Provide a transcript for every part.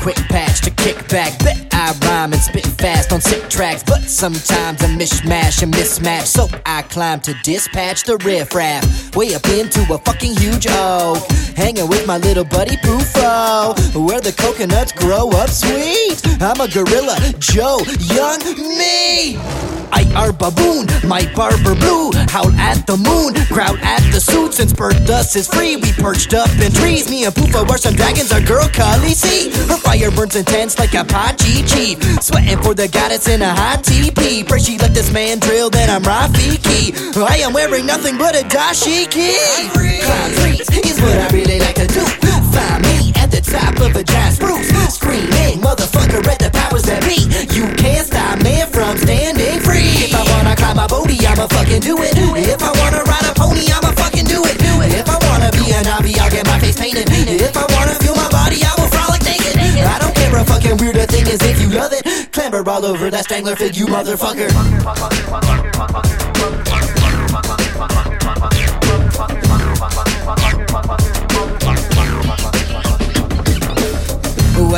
quick patch to kick back. Bet I rhyme and spit fast on sick tracks, but sometimes a mishmash and mismatch. So I climb to dispatch the riff raff way up into a fucking huge oak. Hanging with my little buddy Poofo, where the coconuts grow up sweet. I'm a gorilla, Joe, young me. Are baboon, my barber blue. Howl at the moon, crowd at the suits, and spurt dust is free. We perched up in trees. Me and Poofa were some dragons, our girl Khaleesi. Her fire burns intense like a Pachi chief. Sweating for the goddess in a hot TP. Pray she let this man drill, then I'm Rafiki. I am wearing nothing but a dashiki. Climb trees is what I really like to do. Find me at the top of a giant spruce. Fucking do it. If I wanna ride a pony, I'ma fucking do it. If I wanna be a Na'vi, I'll get my face painted. If I wanna feel my body, I will frolic naked. I don't care a fucking weird. The thing is, if you love it, clamber all over that strangler fig, you motherfucker.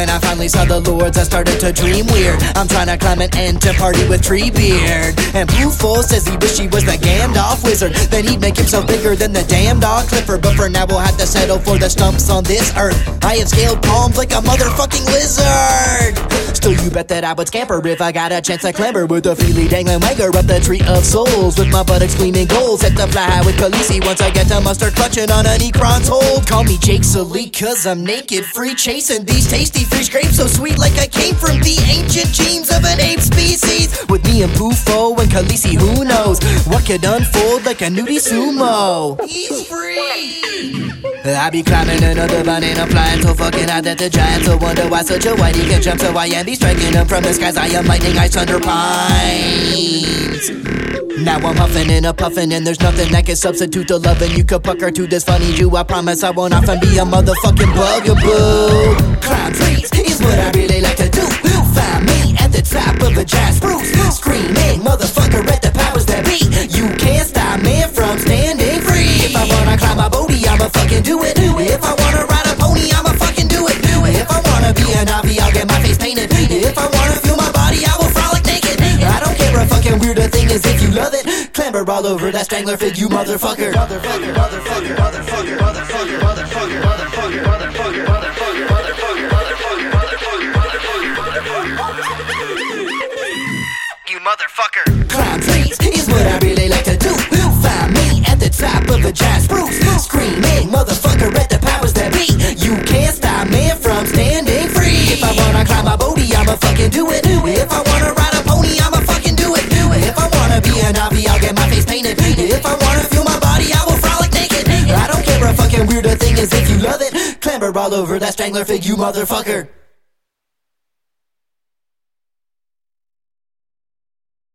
When I finally saw the lords, I started to dream weird. I'm trying to climb an end to party with Treebeard. And Poofo says he wish he was the Gandalf wizard. Then he'd make himself bigger than the damn dog Clifford. But for now, we'll have to settle for the stumps on this earth. I have scaled palms like a motherfucking lizard. That I would scamper if I got a chance to clamber with a feely dangling wanger up the tree of souls. With my buttocks gleaming gold, set to fly high with Khaleesi once I get to mustard clutching on an Ikran's hold. Call me Jake Sully, cause I'm naked, free chasing these tasty free grapes so sweet like I came from the ancient genes of an ape species. With me and Poofo and Khaleesi, who knows what could unfold like a nudie sumo. He's free. I be climbing another banana flying so fucking high that the giants will wonder why such a whitey can jump. So I am be striking them from the skies. I am lightning, ice, thunder, pines. Now I'm huffing and a puffing, and there's nothing that can substitute the loving you could pucker to this funny Jew. I promise I won't often be a motherfucking bugaboo. Climb trees is what I really clamber all over that strangler fig, you motherfucker. Motherfucker, motherfucker, motherfucker, motherfucker, motherfucker, motherfucker, motherfucker, motherfucker, motherfucker, motherfucker, motherfucker, You motherfucker. Climb trees is what I really like to do. You find me at the top of a giant spruce, screaming, motherfucker, at the powers that be. You can't stop me from standing free. If I wanna climb get my. If I wanna feel my body, I will frolic naked. I don't care a fucking weird. The thing is, if you love it, clamber all over that strangler fig, you motherfucker.